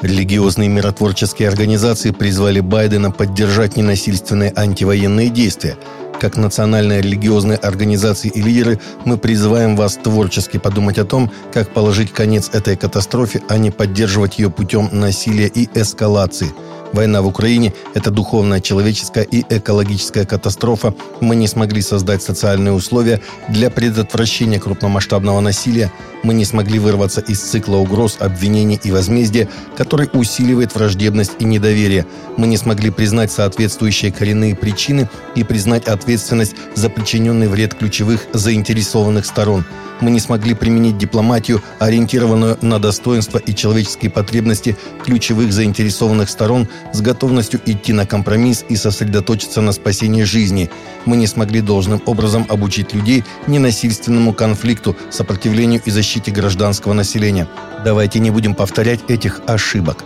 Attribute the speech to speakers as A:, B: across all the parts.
A: Религиозные миротворческие организации призвали Байдена поддержать ненасильственные антивоенные действия. Как национальные религиозные организации и лидеры, мы призываем вас творчески подумать о том, как положить конец этой катастрофе, а не поддерживать ее путем насилия и эскалации – Война в Украине – это духовная, человеческая и экологическая катастрофа. Мы не смогли создать социальные условия для предотвращения крупномасштабного насилия. Мы не смогли вырваться из цикла угроз, обвинений и возмездия, который усиливает враждебность и недоверие. Мы не смогли признать соответствующие коренные причины и признать ответственность за причиненный вред ключевых заинтересованных сторон – мы не смогли применить дипломатию, ориентированную на достоинство и человеческие потребности ключевых заинтересованных сторон с готовностью идти на компромисс и сосредоточиться на спасении жизни. Мы не смогли должным образом обучить людей ненасильственному конфликту, сопротивлению и защите гражданского населения. Давайте не будем повторять этих ошибок.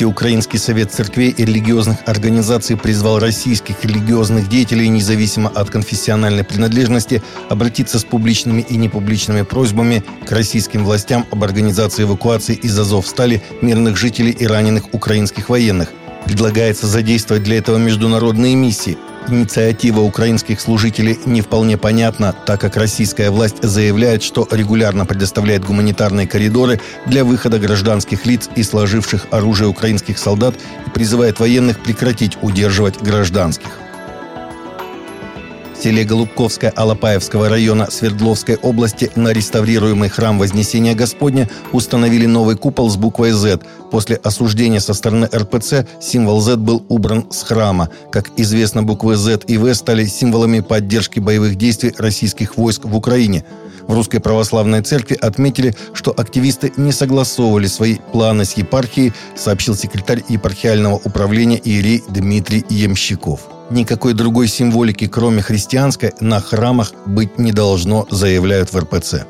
A: Всеукраинский совет церквей и религиозных организаций призвал российских религиозных деятелей, независимо от конфессиональной принадлежности, обратиться с публичными и непубличными просьбами к российским властям об организации эвакуации из Азов стали мирных жителей и раненых украинских военных. Предлагается задействовать для этого международные миссии – Инициатива украинских служителей не вполне понятна, так как российская власть заявляет, что регулярно предоставляет гуманитарные коридоры для выхода гражданских лиц и сложивших оружие украинских солдат и призывает военных прекратить удерживать гражданских селе Голубковское Алапаевского района Свердловской области на реставрируемый храм Вознесения Господня установили новый купол с буквой «З». После осуждения со стороны РПЦ символ «З» был убран с храма. Как известно, буквы «З» и «В» стали символами поддержки боевых действий российских войск в Украине. В Русской Православной Церкви отметили, что активисты не согласовывали свои планы с епархией, сообщил секретарь епархиального управления Иерей Дмитрий Емщиков. Никакой другой символики, кроме христианской, на храмах быть не должно, заявляют в РПЦ.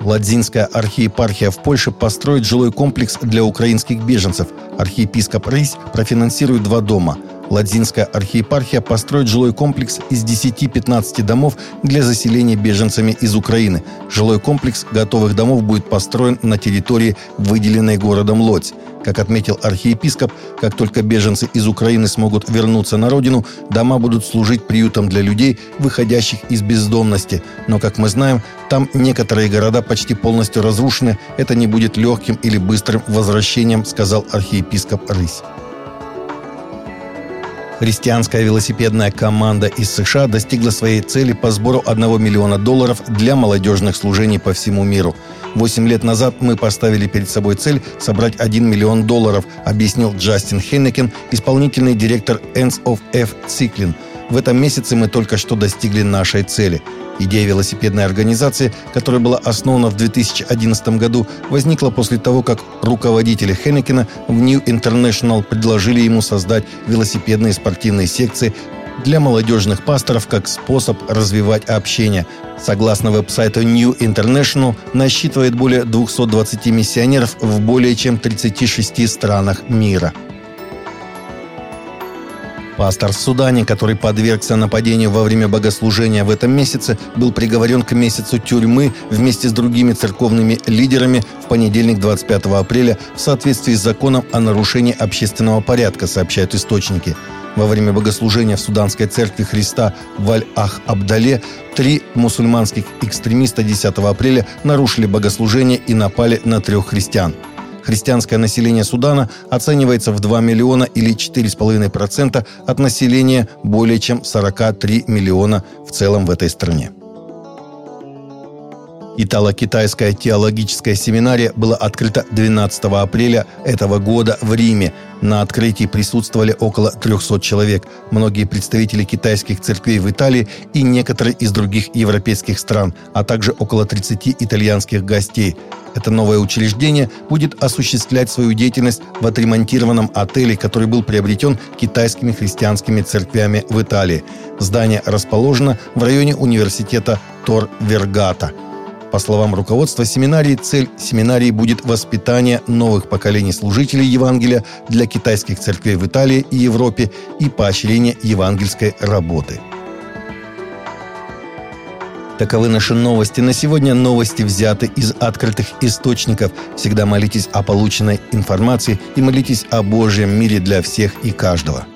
A: Ладзинская архиепархия в Польше построит жилой комплекс для украинских беженцев. Архиепископ Рейс профинансирует два дома – Ладзинская архиепархия построит жилой комплекс из 10-15 домов для заселения беженцами из Украины. Жилой комплекс готовых домов будет построен на территории, выделенной городом Лодзь. Как отметил архиепископ, как только беженцы из Украины смогут вернуться на родину, дома будут служить приютом для людей, выходящих из бездомности. Но, как мы знаем, там некоторые города почти полностью разрушены. Это не будет легким или быстрым возвращением, сказал архиепископ Рысь. Христианская велосипедная команда из США достигла своей цели по сбору 1 миллиона долларов для молодежных служений по всему миру. Восемь лет назад мы поставили перед собой цель собрать 1 миллион долларов, объяснил Джастин Хеннекен, исполнительный директор Ends of F Cycling. В этом месяце мы только что достигли нашей цели – Идея велосипедной организации, которая была основана в 2011 году, возникла после того, как руководители Хеннекена в New International предложили ему создать велосипедные спортивные секции для молодежных пасторов как способ развивать общение. Согласно веб-сайту New International, насчитывает более 220 миссионеров в более чем 36 странах мира – Пастор в Судане, который подвергся нападению во время богослужения в этом месяце, был приговорен к месяцу тюрьмы вместе с другими церковными лидерами в понедельник 25 апреля в соответствии с законом о нарушении общественного порядка, сообщают источники. Во время богослужения в Суданской церкви Христа в Аль-Ах-Абдале три мусульманских экстремиста 10 апреля нарушили богослужение и напали на трех христиан – Христианское население Судана оценивается в 2 миллиона или 4,5% от населения более чем 43 миллиона в целом в этой стране. Итало-китайская теологическая семинария была открыта 12 апреля этого года в Риме. На открытии присутствовали около 300 человек, многие представители китайских церквей в Италии и некоторые из других европейских стран, а также около 30 итальянских гостей. Это новое учреждение будет осуществлять свою деятельность в отремонтированном отеле, который был приобретен китайскими христианскими церквями в Италии. Здание расположено в районе университета Тор-Вергата – по словам руководства семинарии, цель семинарии будет воспитание новых поколений служителей Евангелия для китайских церквей в Италии и Европе и поощрение евангельской работы. Таковы наши новости. На сегодня новости взяты из открытых источников. Всегда молитесь о полученной информации и молитесь о Божьем мире для всех и каждого.